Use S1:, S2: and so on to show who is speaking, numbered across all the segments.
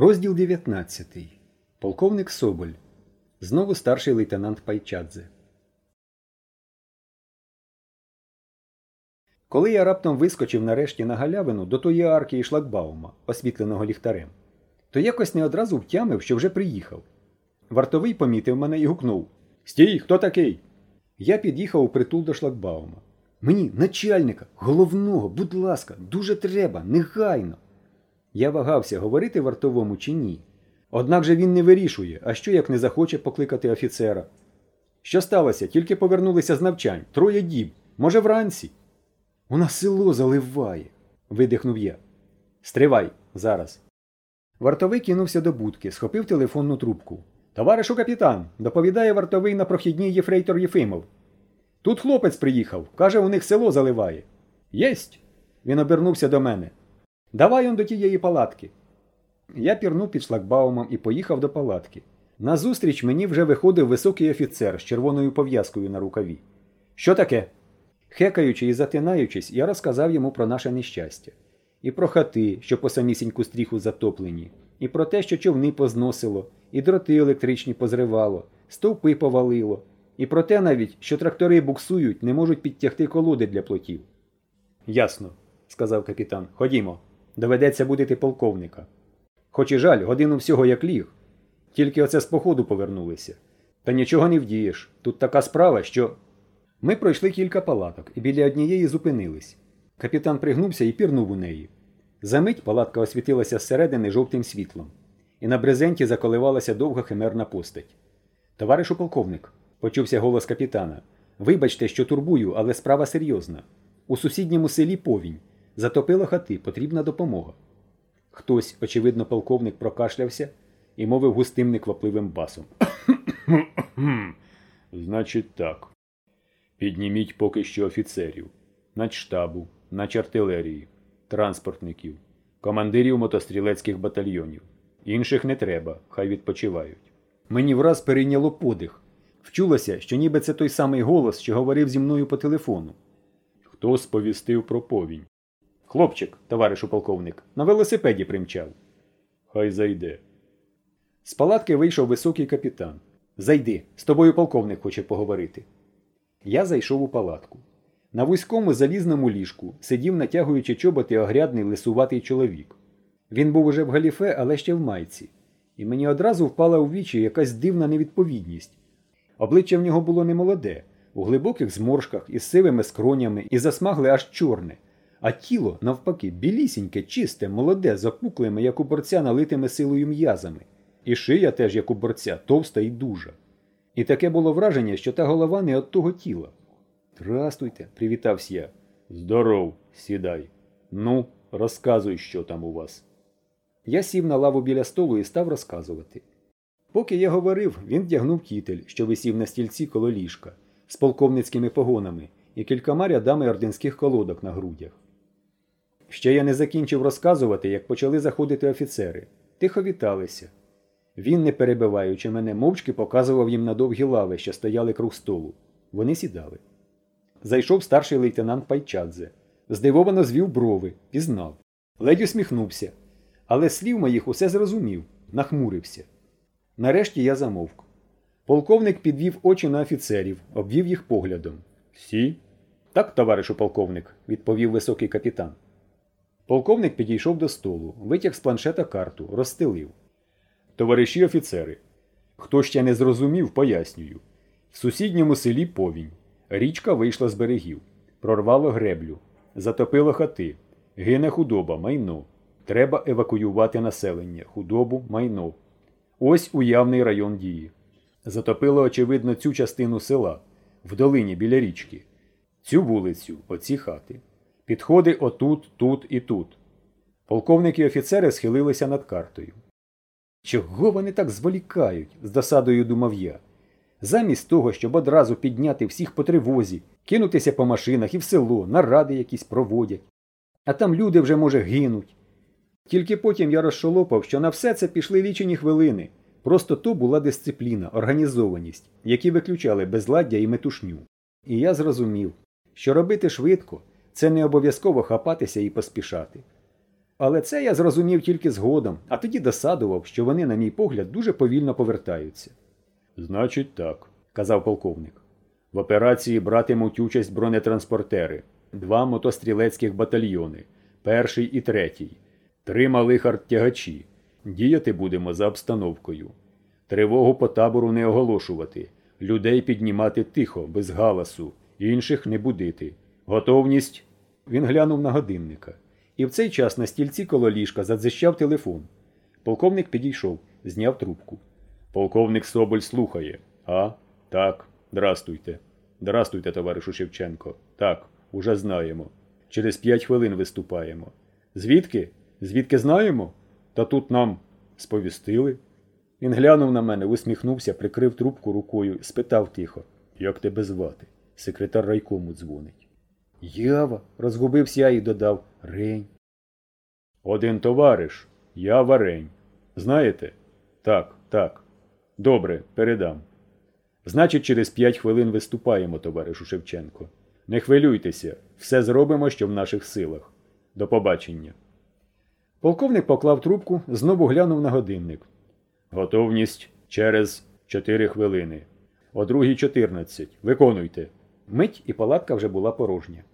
S1: Розділ 19. Полковник Соболь. Знову старший лейтенант Пайчадзе. Коли я раптом вискочив нарешті на галявину до тої арки і шлагбаума, освітленого ліхтарем, то якось не одразу втямив, що вже приїхав. Вартовий помітив мене і гукнув Стій, хто такий? Я під'їхав у притул до шлагбаума. Мені, начальника, головного, будь ласка, дуже треба, негайно. Я вагався, говорити вартовому чи ні. Однак же він не вирішує, а що як не захоче покликати офіцера. Що сталося? Тільки повернулися з навчань. Троє діб. Може, вранці. У нас село заливає, видихнув я. Стривай, зараз. Вартовий кинувся до будки, схопив телефонну трубку. Товаришу капітан, доповідає вартовий на прохідній єфрейтор Єфимов. Тут хлопець приїхав, каже, у них село заливає. Єсть. Він обернувся до мене. Давай он до тієї палатки. Я пірнув під шлагбаумом і поїхав до палатки. Назустріч мені вже виходив високий офіцер з червоною пов'язкою на рукаві. Що таке? Хекаючи і затинаючись, я розказав йому про наше нещастя. І про хати, що по самісіньку стріху затоплені, і про те, що човни позносило, і дроти електричні позривало, стовпи повалило, і про те навіть, що трактори буксують, не можуть підтягти колоди для плотів. Ясно, сказав капітан. Ходімо. Доведеться будити полковника. Хоч і жаль, годину всього як ліг. Тільки оце з походу повернулися. Та нічого не вдієш. Тут така справа, що. Ми пройшли кілька палаток і біля однієї зупинились. Капітан пригнувся і пірнув у неї. Замить палатка освітилася зсередини жовтим світлом, і на брезенті заколивалася довга химерна постать. Товаришу полковник, почувся голос капітана. Вибачте, що турбую, але справа серйозна. У сусідньому селі повінь. Затопило хати, потрібна допомога. Хтось, очевидно, полковник прокашлявся і мовив густим неквапливим басом. Значить, так. Підніміть поки що офіцерів, начштабу, начартилерії, транспортників, командирів мотострілецьких батальйонів. Інших не треба, хай відпочивають. Мені враз перейняло подих. Вчулося, що ніби це той самий голос, що говорив зі мною по телефону. Хто сповістив про повінь? Хлопчик, товаришу полковник, на велосипеді примчав. Хай зайде. З палатки вийшов високий капітан. Зайди, з тобою полковник хоче поговорити. Я зайшов у палатку. На вузькому залізному ліжку сидів, натягуючи чоботи огрядний лисуватий чоловік. Він був уже в галіфе, але ще в майці, і мені одразу впала у вічі якась дивна невідповідність. Обличчя в нього було немолоде, у глибоких зморшках із сивими скронями і засмагле аж чорне, а тіло, навпаки, білісіньке, чисте, молоде, запуклими, як у борця, налитими силою м'язами, і шия теж, як у борця, товста і дужа. І таке було враження, що та голова не от того тіла. Здрастуйте, привітався я. Здоров, сідай. Ну, розказуй, що там у вас. Я сів на лаву біля столу і став розказувати. Поки я говорив, він вдягнув кітель, що висів на стільці коло ліжка, з полковницькими погонами і кількома рядами орденських колодок на грудях. Ще я не закінчив розказувати, як почали заходити офіцери. Тихо віталися. Він, не перебиваючи мене, мовчки показував їм на довгі лави, що стояли круг столу. Вони сідали. Зайшов старший лейтенант Пайчадзе. Здивовано звів брови, пізнав. Ледь усміхнувся. Але слів моїх усе зрозумів, нахмурився. Нарешті я замовк. Полковник підвів очі на офіцерів, обвів їх поглядом. Всі? Так, товаришу полковник, відповів високий капітан. Полковник підійшов до столу, витяг з планшета карту, розстелив. Товариші офіцери. Хто ще не зрозумів, пояснюю. В сусідньому селі повінь. Річка вийшла з берегів, прорвало греблю, затопило хати, гине худоба, майно. Треба евакуювати населення, худобу, майно. Ось уявний район дії. Затопило, очевидно, цю частину села, в долині біля річки, цю вулицю, оці хати. Підходи отут, тут і тут. Полковники і офіцери схилилися над картою. Чого вони так зволікають? з досадою думав я. Замість того, щоб одразу підняти всіх по тривозі, кинутися по машинах і в село, наради якісь проводять. А там люди вже, може, гинуть. Тільки потім я розшолопав, що на все це пішли лічені хвилини. Просто то була дисципліна, організованість, які виключали безладдя і метушню. І я зрозумів, що робити швидко це не обов'язково хапатися і поспішати.
S2: Але це я зрозумів тільки згодом, а тоді досадував, що вони, на мій погляд, дуже повільно повертаються.
S1: Значить, так, казав полковник. В операції братимуть участь бронетранспортери, два мотострілецьких батальйони, перший і третій, три малих арттягачі. Діяти будемо за обстановкою. Тривогу по табору не оголошувати, людей піднімати тихо, без галасу, інших не будити. Готовність. Він глянув на годинника. І в цей час на стільці коло ліжка задзищав телефон. Полковник підійшов, зняв трубку. Полковник Соболь слухає. А? Так. Здрастуйте. Здрастуйте, товаришу Шевченко. Так, уже знаємо. Через п'ять хвилин виступаємо. Звідки? Звідки знаємо? Та тут нам сповістили. Він глянув на мене, усміхнувся, прикрив трубку рукою, спитав тихо, як тебе звати? Секретар райкому дзвонить.
S2: Ява, розгубився я і додав Рень.
S1: Один товариш, я варень. Знаєте? Так, так. Добре, передам. Значить, через п'ять хвилин виступаємо, товаришу Шевченко. Не хвилюйтеся, все зробимо, що в наших силах. До побачення.
S2: Полковник поклав трубку, знову глянув на годинник.
S1: Готовність через чотири хвилини. О другій чотирнадцять. Виконуйте.
S2: Мить і палатка вже була порожня.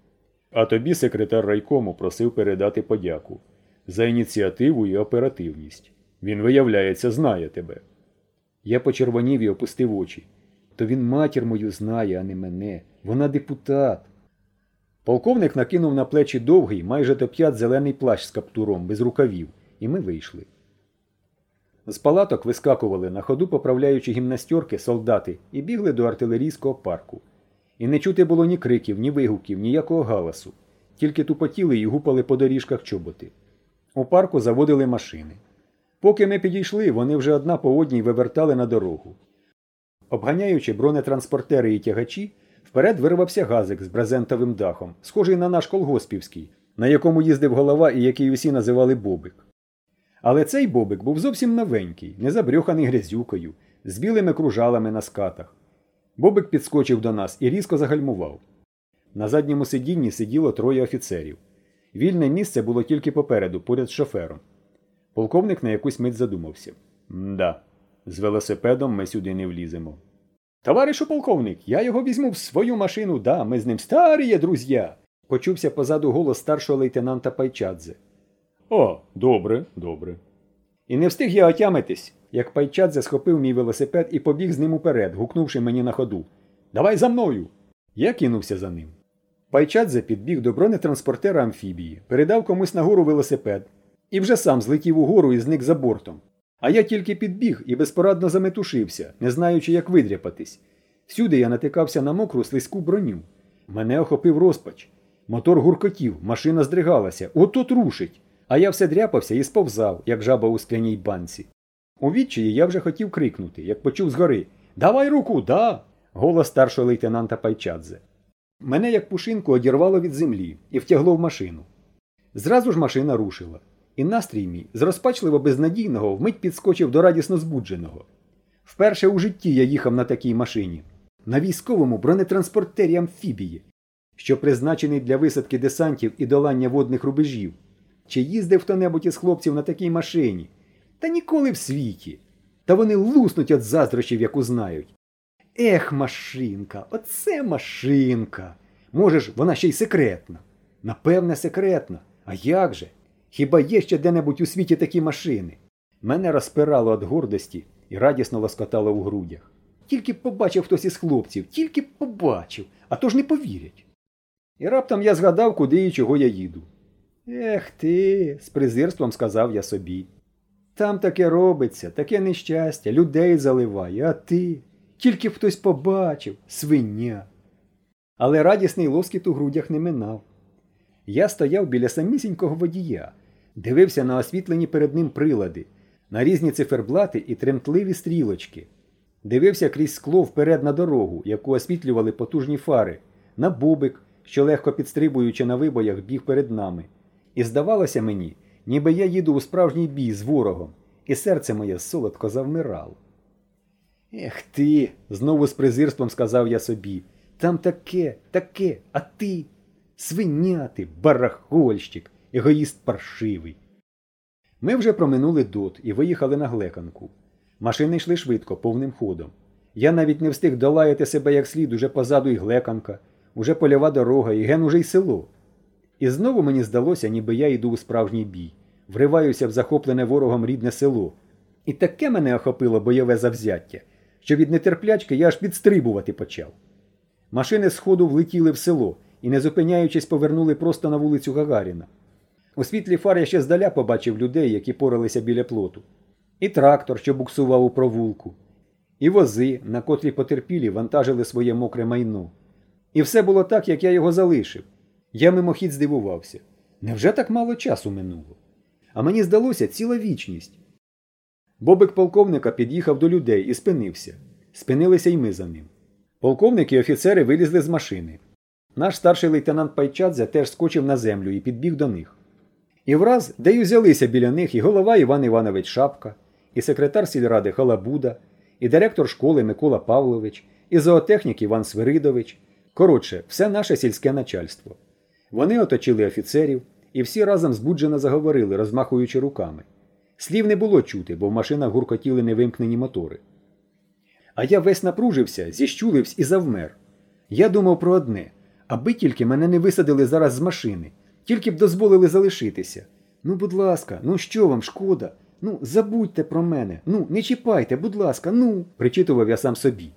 S1: А тобі секретар райкому просив передати подяку за ініціативу і оперативність. Він, виявляється, знає тебе.
S2: Я почервонів і опустив очі. То він матір мою знає, а не мене. Вона депутат. Полковник накинув на плечі довгий, майже до п'ят зелений плащ з каптуром, без рукавів, і ми вийшли. З палаток вискакували, на ходу поправляючи гімнастерки, солдати, і бігли до артилерійського парку. І не чути було ні криків, ні вигуків, ніякого галасу. Тільки тупотіли і гупали по доріжках чоботи. У парку заводили машини. Поки ми підійшли, вони вже одна по одній вивертали на дорогу. Обганяючи бронетранспортери і тягачі, вперед вирвався газик з брезентовим дахом, схожий на наш колгоспівський, на якому їздив голова і який усі називали Бобик. Але цей Бобик був зовсім новенький, не забрюханий грязюкою, з білими кружалами на скатах. Бобик підскочив до нас і різко загальмував. На задньому сидінні сиділо троє офіцерів. Вільне місце було тільки попереду, поряд з шофером. Полковник на якусь мить задумався.
S1: Мда, з велосипедом ми сюди не вліземо.
S2: Товаришу полковник, я його візьму в свою машину, да, ми з ним старі друзі. Почувся позаду голос старшого лейтенанта Пайчадзе.
S1: О, добре, добре.
S2: І не встиг я отямитись, як Пайчадзе схопив мій велосипед і побіг з ним уперед, гукнувши мені на ходу. Давай за мною. Я кинувся за ним. Пайчадзе підбіг до бронетранспортера амфібії, передав комусь нагору велосипед і вже сам злетів угору і зник за бортом. А я тільки підбіг і безпорадно заметушився, не знаючи, як видряпатись. Всюди я натикався на мокру слизьку броню. Мене охопив розпач. Мотор гуркотів, машина здригалася, от-от рушить. А я все дряпався і сповзав, як жаба у скляній банці. У відчаї я вже хотів крикнути, як почув згори Давай руку, да! голос старшого лейтенанта Пайчадзе. Мене, як пушинку, одірвало від землі і втягло в машину. Зразу ж машина рушила, і настрій мій з розпачливо безнадійного вмить підскочив до радісно збудженого. Вперше у житті я їхав на такій машині, на військовому бронетранспортері амфібії, що призначений для висадки десантів і долання водних рубежів. Чи їздив хто небудь із хлопців на такій машині? Та ніколи в світі. Та вони луснуть від заздрощів, як узнають. Ех, машинка, оце машинка. Може ж, вона ще й секретна. Напевне, секретна. А як же? Хіба є ще де-небудь у світі такі машини? Мене розпирало від гордості і радісно лоскотало у грудях. Тільки побачив хтось із хлопців, тільки побачив, а то ж не повірять. І раптом я згадав, куди і чого я їду. Ех ти, з презирством сказав я собі. Там таке робиться, таке нещастя, людей заливає, а ти. Тільки б хтось побачив, свиня. Але радісний лоскіт у грудях не минав. Я стояв біля самісінького водія, дивився на освітлені перед ним прилади, на різні циферблати і тремтливі стрілочки. Дивився крізь скло вперед на дорогу, яку освітлювали потужні фари, на бубик, що легко підстрибуючи на вибоях, біг перед нами. І здавалося мені, ніби я їду у справжній бій з ворогом, і серце моє солодко завмирало. Ех ти, знову з презирством сказав я собі. Там таке, таке, а ти свиняти, барахольщик, егоїст паршивий. Ми вже проминули дот і виїхали на глеканку. Машини йшли швидко, повним ходом. Я навіть не встиг долаяти себе як слід, уже позаду і глеканка, уже польова дорога, і ген уже й село. І знову мені здалося, ніби я йду у справжній бій, вриваюся в захоплене ворогом рідне село. І таке мене охопило бойове завзяття, що від нетерплячки я аж підстрибувати почав. Машини з ходу влетіли в село і, не зупиняючись, повернули просто на вулицю Гагаріна. У світлі фар я ще здаля побачив людей, які поралися біля плоту, і трактор, що буксував у провулку, і вози, на котрі потерпілі вантажили своє мокре майно. І все було так, як я його залишив. Я мимохідь здивувався. Невже так мало часу минуло? А мені здалося ціла вічність. Бобик полковника під'їхав до людей і спинився. Спинилися й ми за ним. Полковник і офіцери вилізли з машини. Наш старший лейтенант Пайчадзе теж скочив на землю і підбіг до них. І враз, де й узялися біля них і голова Іван Іванович Шапка, і секретар сільради Халабуда, і директор школи Микола Павлович, і зоотехнік Іван Свиридович. Коротше, все наше сільське начальство. Вони оточили офіцерів і всі разом збуджено заговорили, розмахуючи руками. Слів не було чути, бо в машинах гуркотіли невимкнені мотори. А я весь напружився, зіщулився і завмер. Я думав про одне аби тільки мене не висадили зараз з машини, тільки б дозволили залишитися. Ну, будь ласка, ну що вам, шкода? Ну, забудьте про мене, ну, не чіпайте, будь ласка, ну, причитував я сам собі,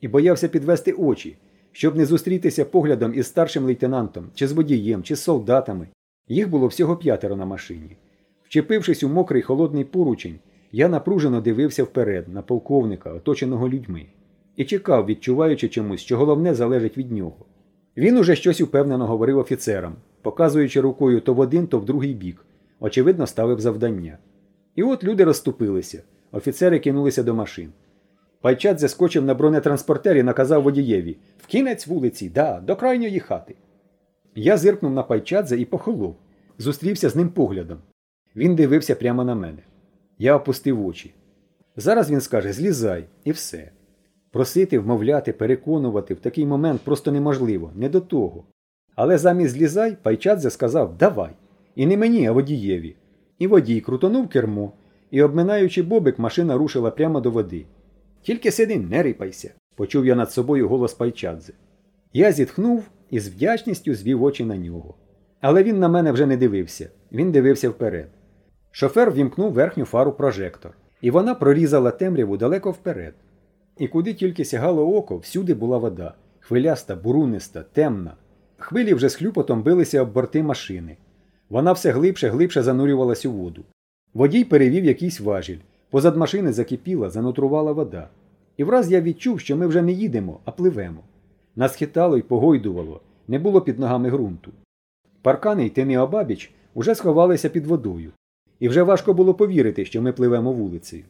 S2: і боявся підвести очі, щоб не зустрітися поглядом із старшим лейтенантом, чи з водієм, чи з солдатами. Їх було всього п'ятеро на машині. Вчепившись у мокрий холодний поручень, я напружено дивився вперед на полковника, оточеного людьми, і чекав, відчуваючи чомусь, що головне залежить від нього. Він уже щось упевнено говорив офіцерам, показуючи рукою то в один, то в другий бік. Очевидно, ставив завдання. І от люди розступилися. Офіцери кинулися до машин. Пайчат заскочив на бронетранспортер і наказав водієві в кінець вулиці, да, до крайньої хати. Я зиркнув на Пайчадзе і похолов, зустрівся з ним поглядом. Він дивився прямо на мене. Я опустив очі. Зараз він скаже злізай, і все. Просити, вмовляти, переконувати в такий момент просто неможливо, не до того. Але замість злізай, Пайчадзе сказав давай. І не мені, а водієві. І водій крутонув кермо, і, обминаючи бобик, машина рушила прямо до води. Тільки сиди, не рипайся, почув я над собою голос Пайчадзе. Я зітхнув і з вдячністю звів очі на нього. Але він на мене вже не дивився, він дивився вперед. Шофер вімкнув верхню фару прожектор, і вона прорізала темряву далеко вперед. І куди тільки сягало око, всюди була вода, хвиляста, буруниста, темна. Хвилі вже з хлюпотом билися об борти машини. Вона все глибше глибше занурювалась у воду. Водій перевів якийсь важіль. Позад машини закипіла, занутрувала вода. І враз я відчув, що ми вже не їдемо, а пливемо. Нас хитало й погойдувало, не було під ногами ґрунту. Паркани й тини обабіч уже сховалися під водою, і вже важко було повірити, що ми пливемо вулицею.